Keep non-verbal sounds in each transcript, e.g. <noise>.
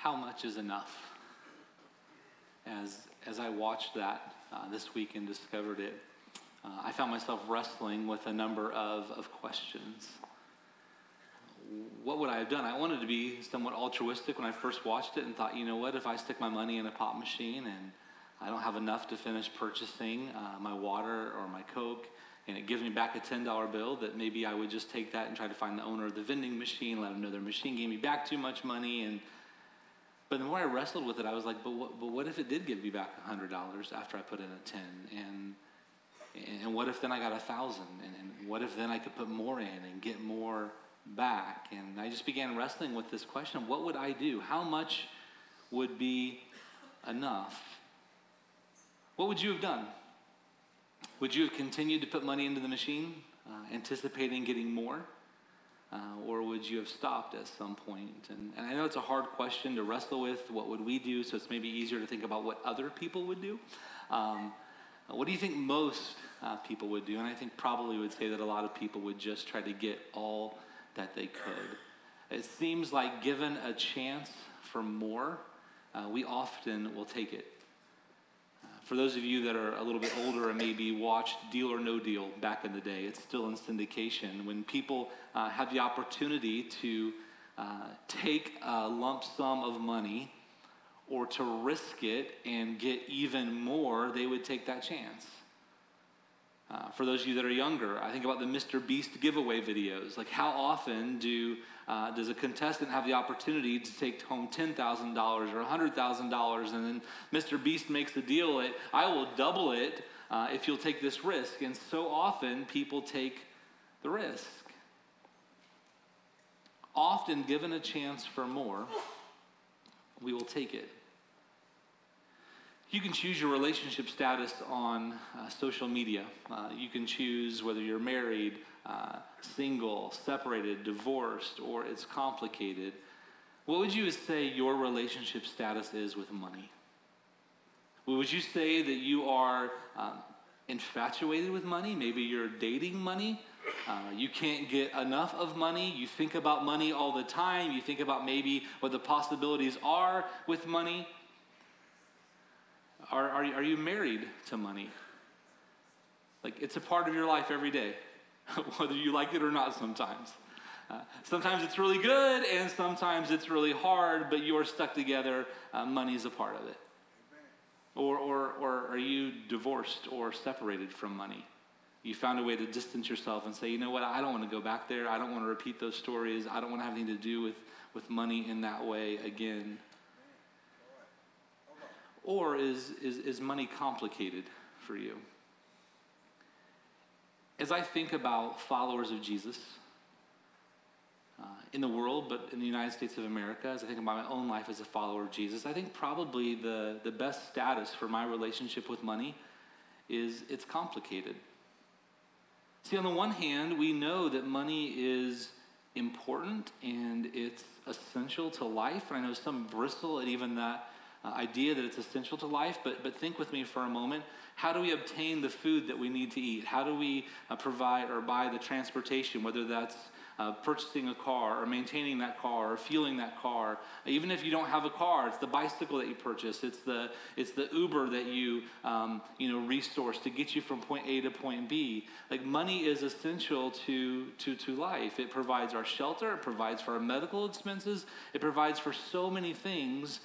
how much is enough? As, as I watched that uh, this week and discovered it, uh, I found myself wrestling with a number of, of questions. What would I have done? I wanted to be somewhat altruistic when I first watched it and thought, you know what, if I stick my money in a pop machine and I don't have enough to finish purchasing uh, my water or my Coke, and it gives me back a $10 bill, that maybe I would just take that and try to find the owner of the vending machine, let them know their machine gave me back too much money, and but the more I wrestled with it, I was like, but what, but what if it did give me back $100 after I put in a 10? And, and what if then I got a 1000 and, and what if then I could put more in and get more back? And I just began wrestling with this question what would I do? How much would be enough? What would you have done? Would you have continued to put money into the machine, uh, anticipating getting more? Uh, or would you have stopped at some point? And, and, I know it's a hard question to wrestle with. What would we do? So it's maybe easier to think about what other people would do. Um, what do you think most uh, people would do? And I think probably would say that a lot of people would just try to get all that they could. It seems like given a chance for more, uh, we often will take it. For those of you that are a little bit older and maybe watched Deal or No Deal back in the day, it's still in syndication. When people uh, have the opportunity to uh, take a lump sum of money or to risk it and get even more, they would take that chance. Uh, for those of you that are younger, I think about the Mr. Beast giveaway videos. Like, how often do uh, does a contestant have the opportunity to take home $10,000 or $100,000 and then Mr. Beast makes the deal that I will double it uh, if you'll take this risk? And so often people take the risk. Often given a chance for more, we will take it. You can choose your relationship status on uh, social media. Uh, you can choose whether you're married, uh, single, separated, divorced, or it's complicated, what would you say your relationship status is with money? Would you say that you are um, infatuated with money? Maybe you're dating money. Uh, you can't get enough of money. You think about money all the time. You think about maybe what the possibilities are with money. Are, are, are you married to money? Like, it's a part of your life every day. <laughs> whether you like it or not sometimes. Uh, sometimes it's really good and sometimes it's really hard, but you are stuck together. Uh, money is a part of it. Or, or, or are you divorced or separated from money? You found a way to distance yourself and say, you know what, I don't want to go back there. I don't want to repeat those stories. I don't want to have anything to do with, with money in that way again. Or is, is, is money complicated for you? As I think about followers of Jesus uh, in the world, but in the United States of America, as I think about my own life as a follower of Jesus, I think probably the, the best status for my relationship with money is it's complicated. See, on the one hand, we know that money is important and it's essential to life. And I know some bristle at even that uh, idea that it's essential to life, but, but think with me for a moment. How do we obtain the food that we need to eat? How do we uh, provide or buy the transportation, whether that's uh, purchasing a car or maintaining that car or fueling that car. Even if you don't have a car, it's the bicycle that you purchase. It's the it's the Uber that you um, you know resource to get you from point A to point B. Like money is essential to to to life. It provides our shelter. It provides for our medical expenses. It provides for so many things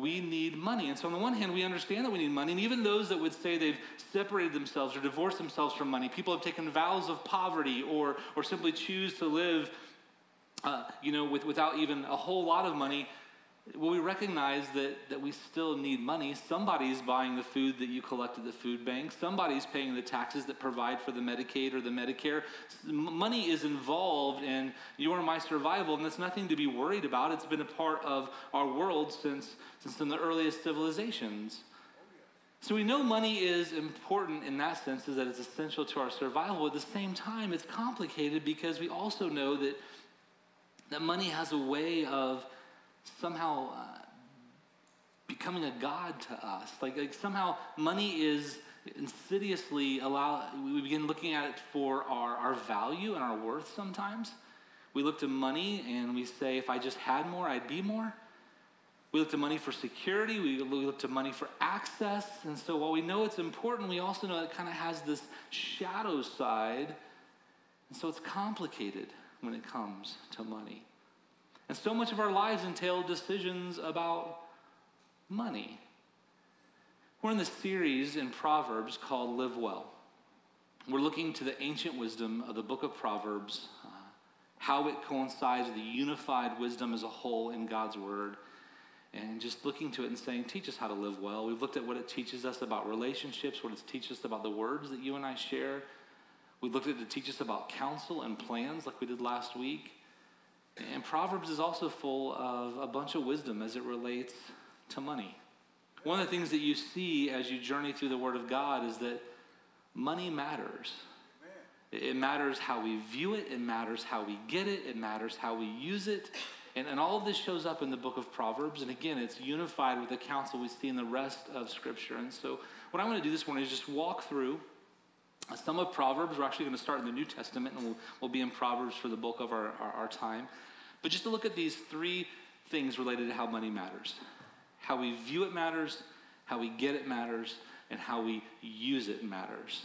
we need money. And so, on the one hand, we understand that we need money. And even those that would say they've separated themselves or divorced themselves from money, people have taken vows of poverty or, or simply choose to live, uh, you know, with, without even a whole lot of money, well, we recognize that, that we still need money. Somebody's buying the food that you collect at the food bank. Somebody's paying the taxes that provide for the Medicaid or the Medicare. Money is involved in your and my survival, and that's nothing to be worried about. It's been a part of our world since, since in the earliest civilizations. So we know money is important in that sense, is that it's essential to our survival. At the same time, it's complicated because we also know that, that money has a way of somehow uh, becoming a god to us. Like, like somehow money is insidiously allow we begin looking at it for our, our value and our worth sometimes. We look to money and we say, if I just had more, I'd be more. We look to money for security. We look to money for access. And so while we know it's important, we also know it kind of has this shadow side. And so it's complicated when it comes to money. And so much of our lives entail decisions about money. We're in this series in Proverbs called Live Well. We're looking to the ancient wisdom of the book of Proverbs, uh, how it coincides with the unified wisdom as a whole in God's Word and just looking to it and saying, teach us how to live well. We've looked at what it teaches us about relationships, what it teaches us about the words that you and I share. We looked at it to teach us about counsel and plans like we did last week. And Proverbs is also full of a bunch of wisdom as it relates to money. One of the things that you see as you journey through the Word of God is that money matters. It matters how we view it, it matters how we get it, it matters how we use it, and, and all of this shows up in the book of Proverbs. And again, it's unified with the counsel we see in the rest of Scripture. And so, what I'm going to do this morning is just walk through some of Proverbs. We're actually going to start in the New Testament, and we'll, we'll be in Proverbs for the bulk of our, our, our time. But just to look at these three things related to how money matters how we view it matters, how we get it matters, and how we use it matters.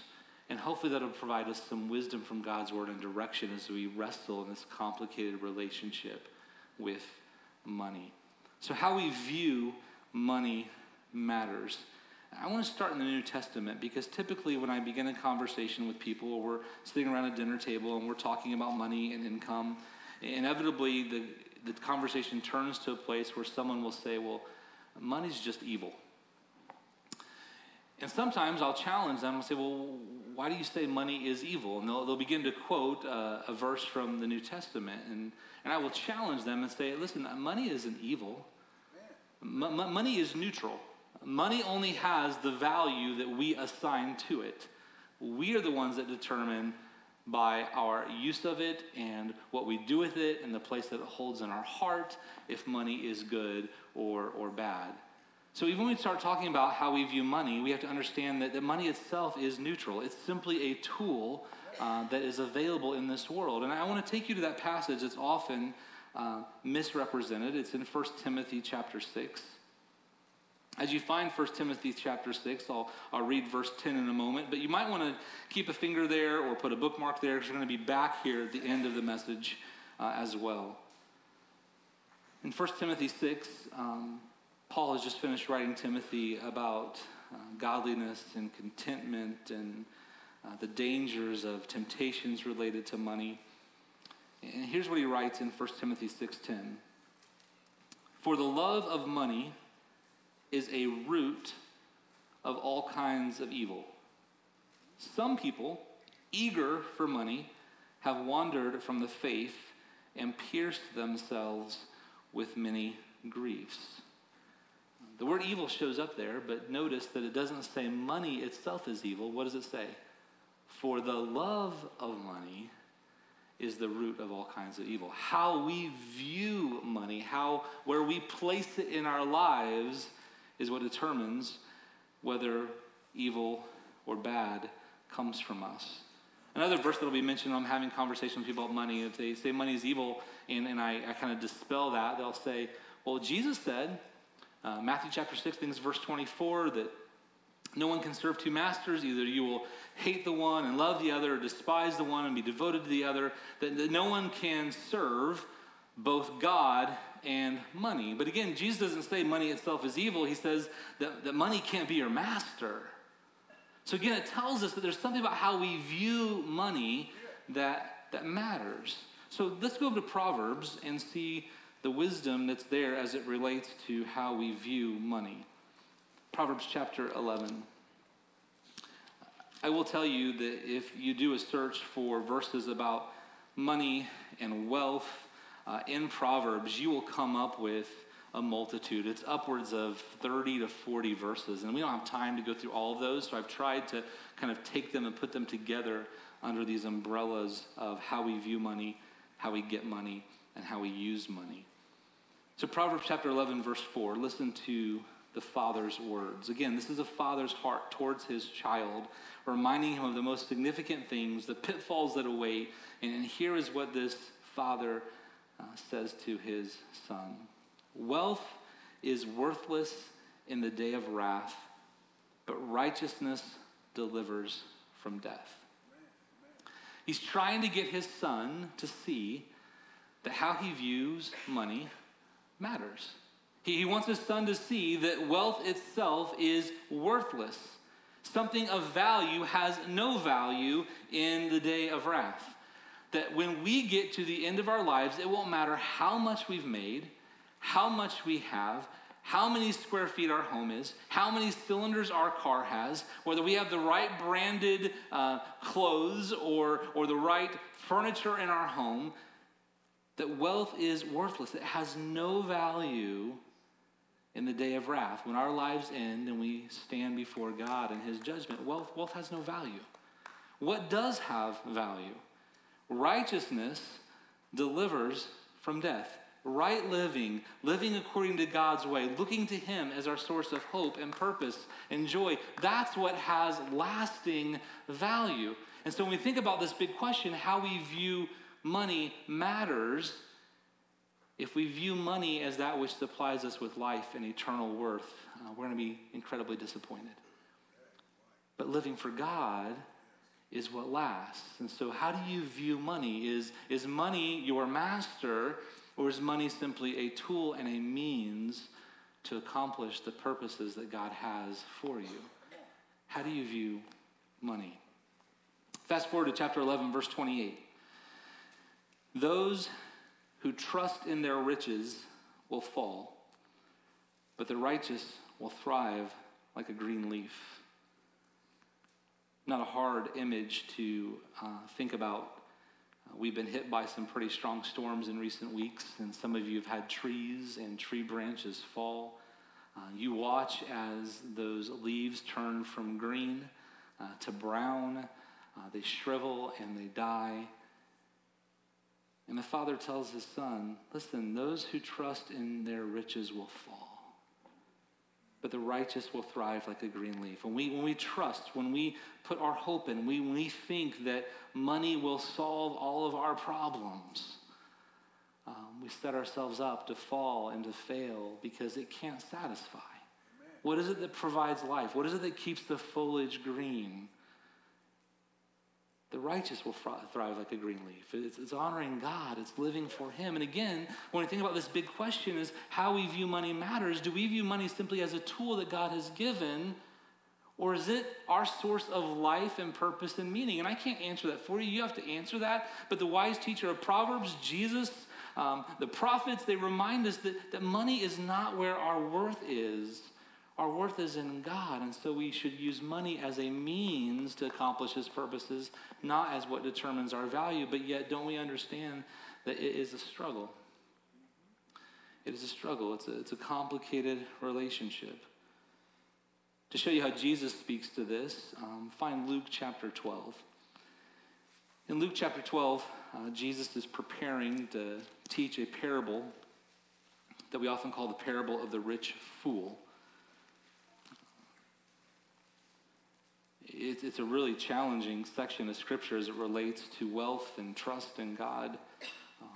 And hopefully that'll provide us some wisdom from God's word and direction as we wrestle in this complicated relationship with money. So, how we view money matters. I want to start in the New Testament because typically, when I begin a conversation with people, we're sitting around a dinner table and we're talking about money and income, inevitably the, the conversation turns to a place where someone will say, Well, money's just evil. And sometimes I'll challenge them and say, Well, why do you say money is evil? And they'll, they'll begin to quote uh, a verse from the New Testament. And, and I will challenge them and say, Listen, money isn't evil, M- money is neutral. Money only has the value that we assign to it. We are the ones that determine by our use of it and what we do with it and the place that it holds in our heart if money is good or, or bad. So even when we start talking about how we view money, we have to understand that, that money itself is neutral. It's simply a tool uh, that is available in this world. And I want to take you to that passage that's often uh, misrepresented. It's in 1 Timothy chapter 6. As you find 1 Timothy chapter 6, I'll, I'll read verse 10 in a moment, but you might want to keep a finger there or put a bookmark there because we're going to be back here at the end of the message uh, as well. In 1 Timothy 6, um, Paul has just finished writing Timothy about uh, godliness and contentment and uh, the dangers of temptations related to money. And here's what he writes in 1 Timothy 6:10. For the love of money is a root of all kinds of evil. Some people, eager for money, have wandered from the faith and pierced themselves with many griefs. The word evil shows up there, but notice that it doesn't say money itself is evil. What does it say? For the love of money is the root of all kinds of evil. How we view money, how where we place it in our lives is what determines whether evil or bad comes from us. Another verse that will be mentioned when I'm having conversations with people about money, if they say money is evil and, and I, I kind of dispel that, they'll say, well, Jesus said, uh, Matthew chapter 6, things verse 24, that no one can serve two masters. Either you will hate the one and love the other, or despise the one and be devoted to the other. That, that no one can serve both God and money. But again, Jesus doesn't say money itself is evil. He says that, that money can't be your master. So again, it tells us that there's something about how we view money that, that matters. So let's go to Proverbs and see the wisdom that's there as it relates to how we view money. Proverbs chapter 11. I will tell you that if you do a search for verses about money and wealth uh, in Proverbs, you will come up with a multitude. It's upwards of 30 to 40 verses, and we don't have time to go through all of those, so I've tried to kind of take them and put them together under these umbrellas of how we view money, how we get money, and how we use money. So, Proverbs chapter 11, verse 4, listen to the father's words. Again, this is a father's heart towards his child, reminding him of the most significant things, the pitfalls that await. And here is what this father uh, says to his son Wealth is worthless in the day of wrath, but righteousness delivers from death. He's trying to get his son to see that how he views money matters. He, he wants his son to see that wealth itself is worthless. Something of value has no value in the day of wrath. That when we get to the end of our lives, it won't matter how much we've made, how much we have, how many square feet our home is, how many cylinders our car has, whether we have the right branded uh, clothes or, or the right furniture in our home, that wealth is worthless. It has no value in the day of wrath. When our lives end and we stand before God and His judgment, wealth, wealth has no value. What does have value? Righteousness delivers from death. Right living, living according to God's way, looking to Him as our source of hope and purpose and joy, that's what has lasting value. And so when we think about this big question, how we view money matters if we view money as that which supplies us with life and eternal worth, uh, we're going to be incredibly disappointed. But living for God is what lasts. And so, how do you view money? Is, is money your master, or is money simply a tool and a means to accomplish the purposes that God has for you? How do you view money? Fast forward to chapter 11, verse 28. Those who trust in their riches will fall, but the righteous will thrive like a green leaf. Not a hard image to uh, think about. Uh, we've been hit by some pretty strong storms in recent weeks, and some of you have had trees and tree branches fall. Uh, you watch as those leaves turn from green uh, to brown, uh, they shrivel and they die. And the father tells his son, Listen, those who trust in their riches will fall, but the righteous will thrive like a green leaf. When we, when we trust, when we put our hope in, we, when we think that money will solve all of our problems, um, we set ourselves up to fall and to fail because it can't satisfy. Amen. What is it that provides life? What is it that keeps the foliage green? The righteous will thrive like a green leaf. It's, it's, honoring God, it's living for Him. And again, when we think about this big question is how we view money matters. Do we view money simply as a tool that God has given, or is it our source of life and purpose and meaning? And I can't answer that for you. You have to answer that. But the wise teacher of Proverbs, Jesus, um, the prophets, they remind us that, that money is not where our worth is. Our worth is in God, and so we should use money as a means to accomplish His purposes, not as what determines our value. But yet, don't we understand that it is a struggle? It is a struggle, it's a, it's a complicated relationship. To show you how Jesus speaks to this, um, find Luke chapter 12. In Luke chapter 12, uh, Jesus is preparing to teach a parable that we often call the parable of the rich fool. It's, it's a really challenging section of Scripture as it relates to wealth and trust in God. Um,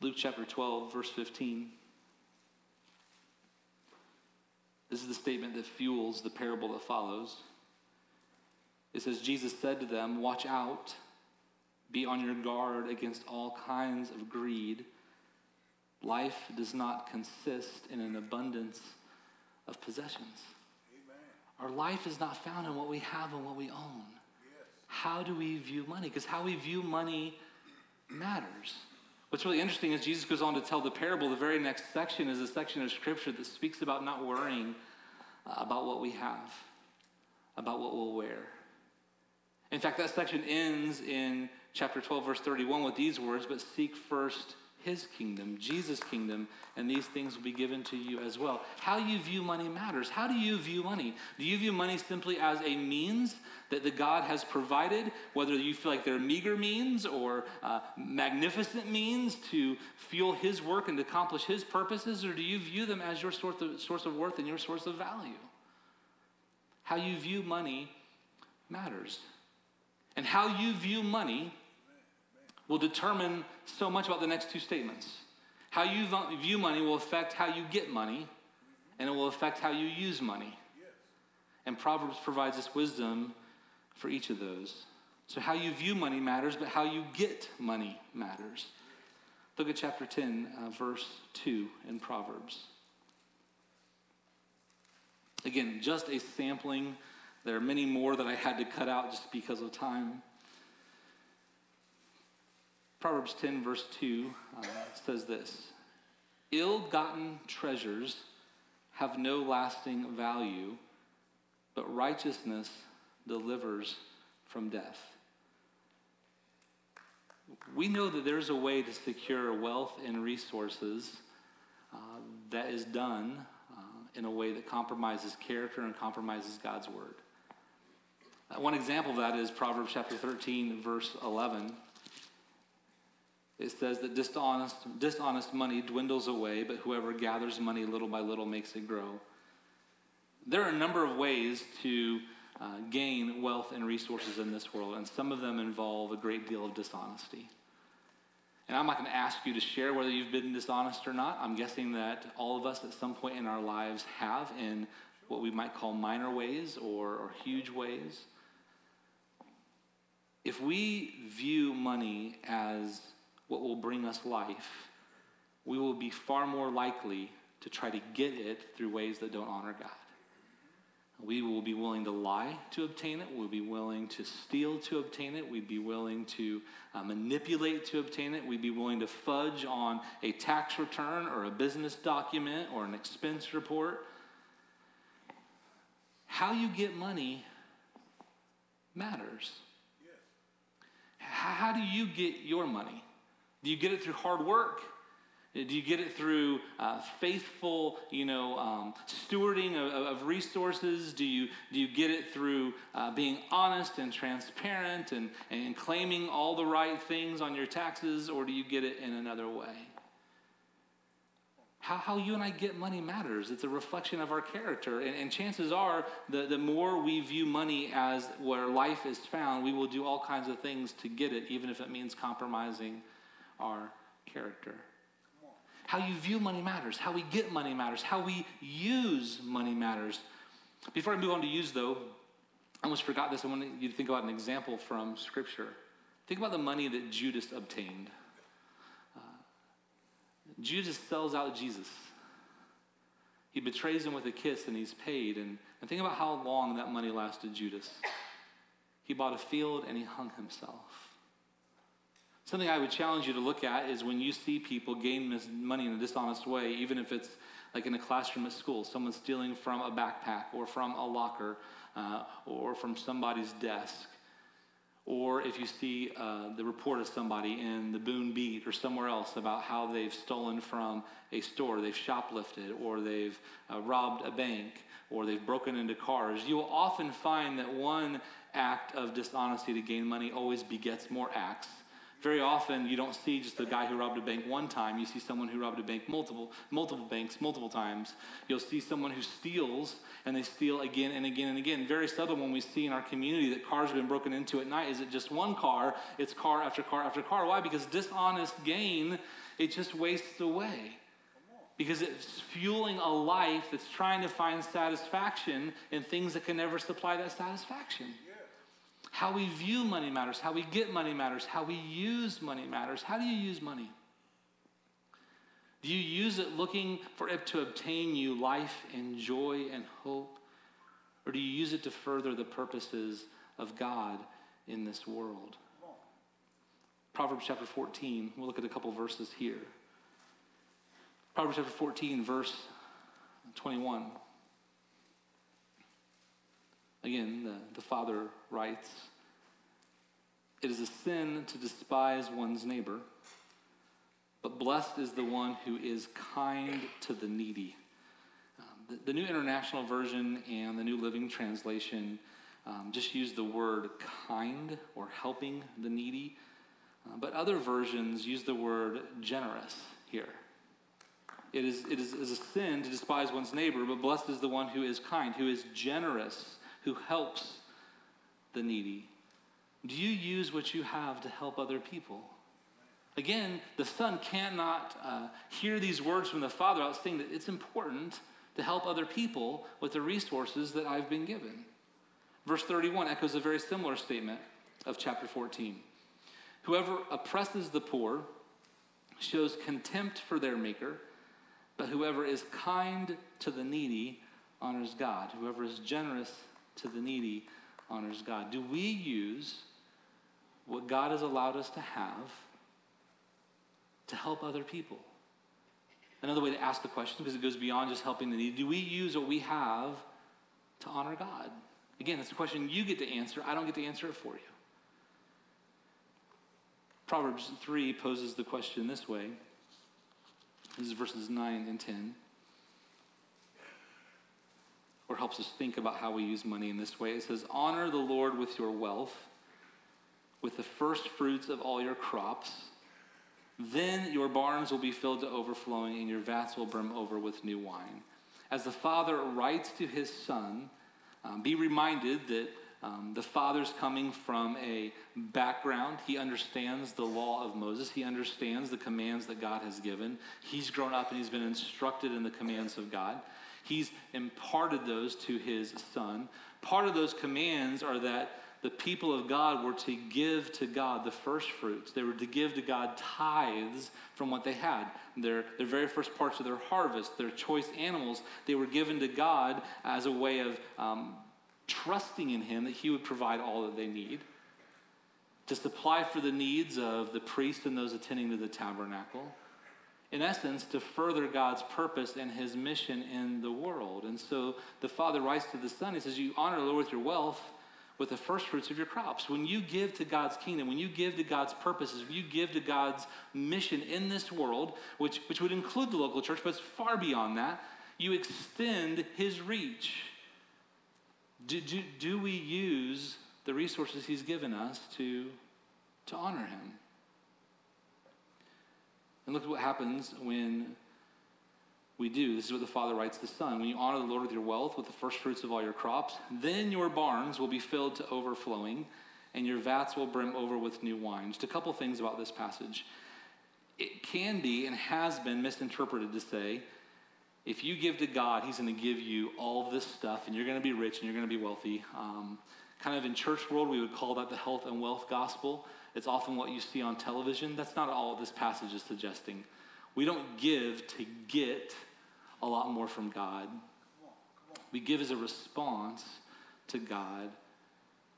Luke chapter 12, verse 15. This is the statement that fuels the parable that follows. It says, Jesus said to them, Watch out, be on your guard against all kinds of greed. Life does not consist in an abundance of possessions. Amen. Our life is not found in what we have and what we own. Yes. How do we view money? Because how we view money matters. What's really interesting is Jesus goes on to tell the parable. The very next section is a section of scripture that speaks about not worrying uh, about what we have, about what we'll wear. In fact, that section ends in chapter 12, verse 31 with these words But seek first his kingdom, Jesus' kingdom, and these things will be given to you as well. How you view money matters. How do you view money? Do you view money simply as a means that the God has provided, whether you feel like they're meager means or uh, magnificent means to fuel his work and to accomplish his purposes, or do you view them as your source of, source of worth and your source of value? How you view money matters. And how you view money will determine so much about the next two statements. How you view money will affect how you get money, and it will affect how you use money. And Proverbs provides us wisdom for each of those. So, how you view money matters, but how you get money matters. Look at chapter 10, uh, verse 2 in Proverbs. Again, just a sampling. There are many more that I had to cut out just because of time. Proverbs 10, verse 2 uh, says this Ill gotten treasures have no lasting value, but righteousness delivers from death. We know that there's a way to secure wealth and resources uh, that is done uh, in a way that compromises character and compromises God's word. Uh, one example of that is Proverbs chapter 13, verse 11 it says that dishonest, dishonest money dwindles away, but whoever gathers money little by little makes it grow. There are a number of ways to uh, gain wealth and resources in this world, and some of them involve a great deal of dishonesty. And I'm not going to ask you to share whether you've been dishonest or not. I'm guessing that all of us at some point in our lives have in what we might call minor ways or, or huge ways. If we view money as what will bring us life, we will be far more likely to try to get it through ways that don't honor God. We will be willing to lie to obtain it. We'll be willing to steal to obtain it. We'd be willing to uh, manipulate to obtain it. We'd be willing to fudge on a tax return or a business document or an expense report. How you get money matters. How do you get your money? Do you get it through hard work? Do you get it through uh, faithful, you know, um, stewarding of, of, resources? Do you, do you get it through uh, being honest and transparent and, and claiming all the right things on your taxes? Or do you get it in another way? How, how you and I get money matters. It's a reflection of our character. And, and chances are, the, the more we view money as where life is found, we will do all kinds of things to get it, even if it means compromising our character. How you view money matters. How we get money matters. How we use money matters. Before I move on to use, though, I almost forgot this. I want you to think about an example from Scripture. Think about the money that Judas obtained. Uh, Judas sells out Jesus. He betrays him with a kiss and he's paid. And, and think about how long that money lasted Judas. He bought a field and he hung himself. Something I would challenge you to look at is when you see people gain money in a dishonest way, even if it's like in a classroom at school, someone stealing from a backpack or from a locker uh, or from somebody's desk. Or if you see uh, the report of somebody in the Boone Beat or somewhere else about how they've stolen from a store, they've shoplifted, or they've uh, robbed a bank, or they've broken into cars, you will often find that one act of dishonesty to gain money always begets more acts very often you don't see just a guy who robbed a bank one time. You see someone who robbed a bank multiple, multiple banks, multiple times. You'll see someone who steals and they steal again and again and again. Very seldom when we see in our community that cars have been broken into at night is it just one car, it's car after car after car. Why? Because dishonest gain, it just wastes away. Because it's fueling a life that's trying to find satisfaction in things that can never supply that satisfaction. How we view money matters. How we get money matters. How we use money matters. How do you use money? Do you use it looking for it to obtain you life and joy and hope? Or do you use it to further the purposes of God in this world? Proverbs chapter 14, we'll look at a couple verses here. Proverbs chapter 14, verse 21. Again, the, the father writes It is a sin to despise one's neighbor, but blessed is the one who is kind to the needy. Um, the, the, New International Version and the New Living Translation um, just use the word kind or helping the needy, uh, but other versions use the word generous here. It is, it is, is a sin to despise one's neighbor, but blessed is the one who is kind, who is generous who helps the needy? Do you use what you have to help other people? Again, the son cannot uh, hear these words from the father without saying that it's important to help other people with the resources that I've been given. Verse 31 echoes a very similar statement of chapter 14. Whoever oppresses the poor shows contempt for their maker, but whoever is kind to the needy honors God. Whoever is generous to the needy honors God. Do we use what God has allowed us to have to help other people? Another way to ask the question, because it goes beyond just helping the needy, do we use what we have to honor God? Again, it's a question you get to answer. I don't get to answer it for you. Proverbs 3 poses the question this way. This is verses 9 and 10. Or helps us think about how we use money in this way. It says, Honor the Lord with your wealth, with the first fruits of all your crops. Then your barns will be filled to overflowing, and your vats will brim over with new wine. As the father writes to his son, um, be reminded that um, the father's coming from a background. He understands the law of Moses. He understands the commands that God has given. He's grown up and he's been instructed in the commands of God. He's imparted those to his son. Part of those commands are that the people of God were to give to God the first fruits. They were to give to God tithes from what they had. Their, their very first parts of their harvest, their choice animals, they were given to God as a way of um, trusting in Him that He would provide all that they need, to supply for the needs of the priest and those attending to the tabernacle. In essence, to further God's purpose and his mission in the world. And so the father writes to the son, he says, You honor the Lord with your wealth, with the first fruits of your crops. When you give to God's kingdom, when you give to God's purposes, when you give to God's mission in this world, which, which would include the local church, but it's far beyond that, you extend his reach. Do, do, do we use the resources he's given us to, to honor him? And look at what happens when we do. This is what the Father writes the Son. When you honor the Lord with your wealth, with the first fruits of all your crops, then your barns will be filled to overflowing, and your vats will brim over with new wine. Just a couple things about this passage. It can be and has been misinterpreted to say if you give to God, He's going to give you all this stuff, and you're going to be rich and you're going to be wealthy. Um, kind of in church world, we would call that the health and wealth gospel. It's often what you see on television. That's not all this passage is suggesting. We don't give to get a lot more from God. We give as a response to God,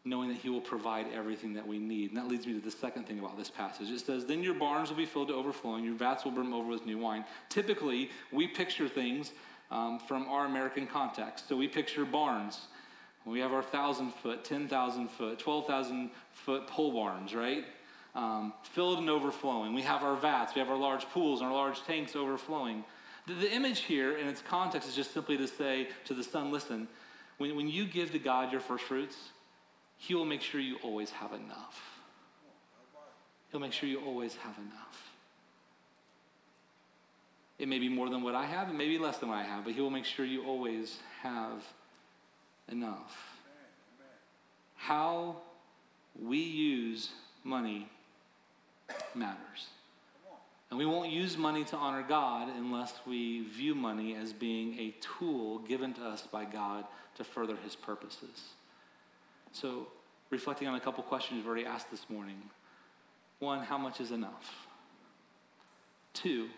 knowing that He will provide everything that we need. And that leads me to the second thing about this passage. It says, Then your barns will be filled to overflowing, your vats will brim over with new wine. Typically, we picture things um, from our American context. So we picture barns. We have our 1,000 foot, 10,000 foot, 12,000 foot pole barns, right? Um, filled and overflowing. We have our vats, we have our large pools and our large tanks overflowing. The, the image here in its context is just simply to say to the son, listen, when, when you give to God your first fruits, he will make sure you always have enough. He'll make sure you always have enough. It may be more than what I have, it may be less than what I have, but He will make sure you always have enough. How we use money matters. And we won't use money to honor God unless we view money as being a tool given to us by God to further his purposes. So, reflecting on a couple questions we've already asked this morning. One, how much is enough? Two,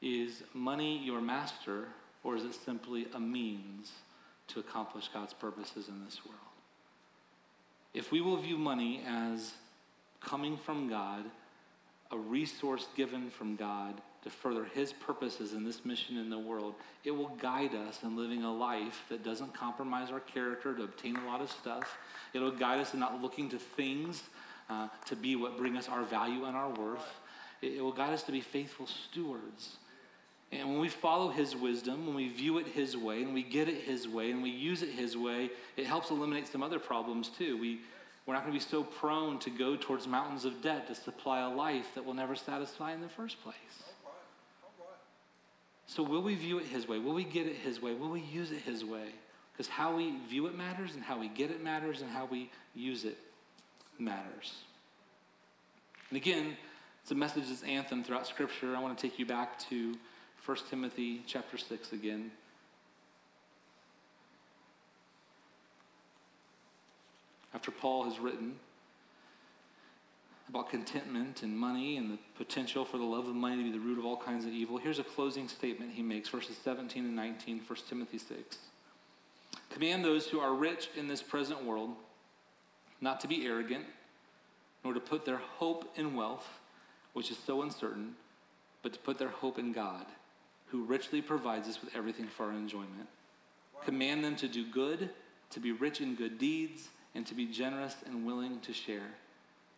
is money your master, or is it simply a means to accomplish God's purposes in this world? If we will view money as coming from God, a resource given from God to further His purposes in this mission in the world, it will guide us in living a life that doesn't compromise our character to obtain a lot of stuff. It'll guide us in not looking to things uh, to be what bring us our value and our worth. It, it will guide us to be faithful stewards. And when we follow His wisdom, when we view it His way, and we get it His way, and we use it His way, it helps eliminate some other problems too. We we're not going to be so prone to go towards mountains of debt to supply a life that will never satisfy in the first place. So, will we view it His way? Will we get it His way? Will we use it His way? Because how we view it matters, and how we get it matters, and how we use it matters. And again, It's a message that's anthem throughout Scripture. I want to take you back to 1 Timothy chapter 6 again. After Paul has written about contentment and money and the potential for the love of money to be the root of all kinds of evil, here's a closing statement he makes, verses 17 and 19, 1 Timothy 6. Command those who are rich in this present world not to be arrogant, nor to put their hope in wealth, which is so uncertain, but to put their hope in God, who richly provides us with everything for our enjoyment. Command them to do good, to be rich in good deeds, and to be generous and willing to share.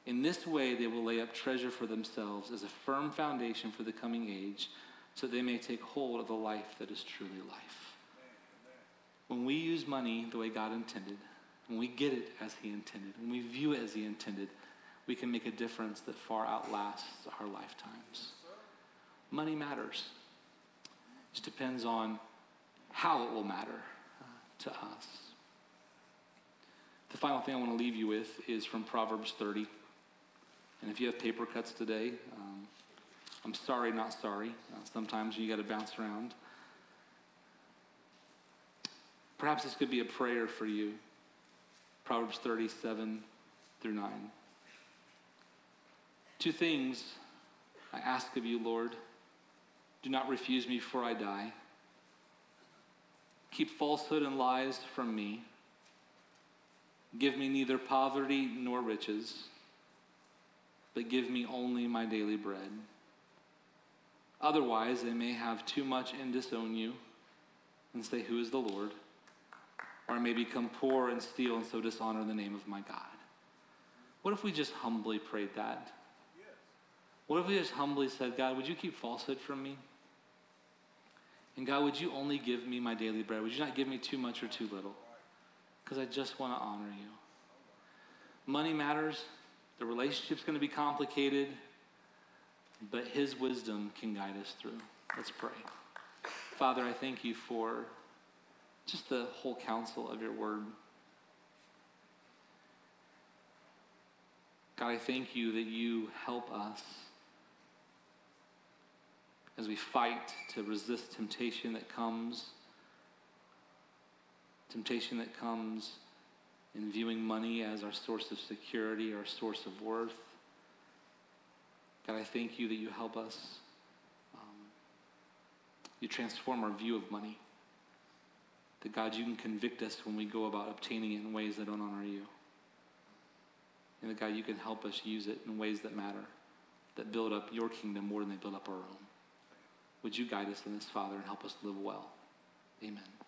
In this way, they will lay up treasure for themselves as a firm foundation for the coming age, so they may take hold of the life that is truly life. When we use money the way God intended, when we get it as He intended, when we view it as He intended, we can make a difference that far outlasts our lifetimes. Money matters. It just depends on how it will matter uh, to us. The final thing I want to leave you with is from Proverbs 30. And if you have paper cuts today, um, I'm sorry, not sorry. Uh, sometimes you got to bounce around. Perhaps this could be a prayer for you. Proverbs 37 through 9. Two things I ask of you, Lord. Do not refuse me before I die. Keep falsehood and lies from me. Give me neither poverty nor riches, but give me only my daily bread. Otherwise, they may have too much and disown you and say, Who is the Lord? Or I may become poor and steal and so dishonor the name of my God. What if we just humbly prayed that? What if we just humbly said, God, would you keep falsehood from me? And God, would you only give me my daily bread? Would you not give me too much or too little? Because I just want to honor you. Money matters. The relationship's going to be complicated, but His wisdom can guide us through. Let's pray. Father, I thank you for just the whole counsel of your word. God, I thank you that you help us as we fight to resist temptation that comes, temptation that comes in viewing money as our source of security, our source of worth. God, I thank you that you help us. Um, you transform our view of money. That God, you can convict us when we go about obtaining it in ways that don't honor you. And that God, you can help us use it in ways that matter, that build up your kingdom more than they build up our own. Would you guide us in this, Father, and help us live well? Amen.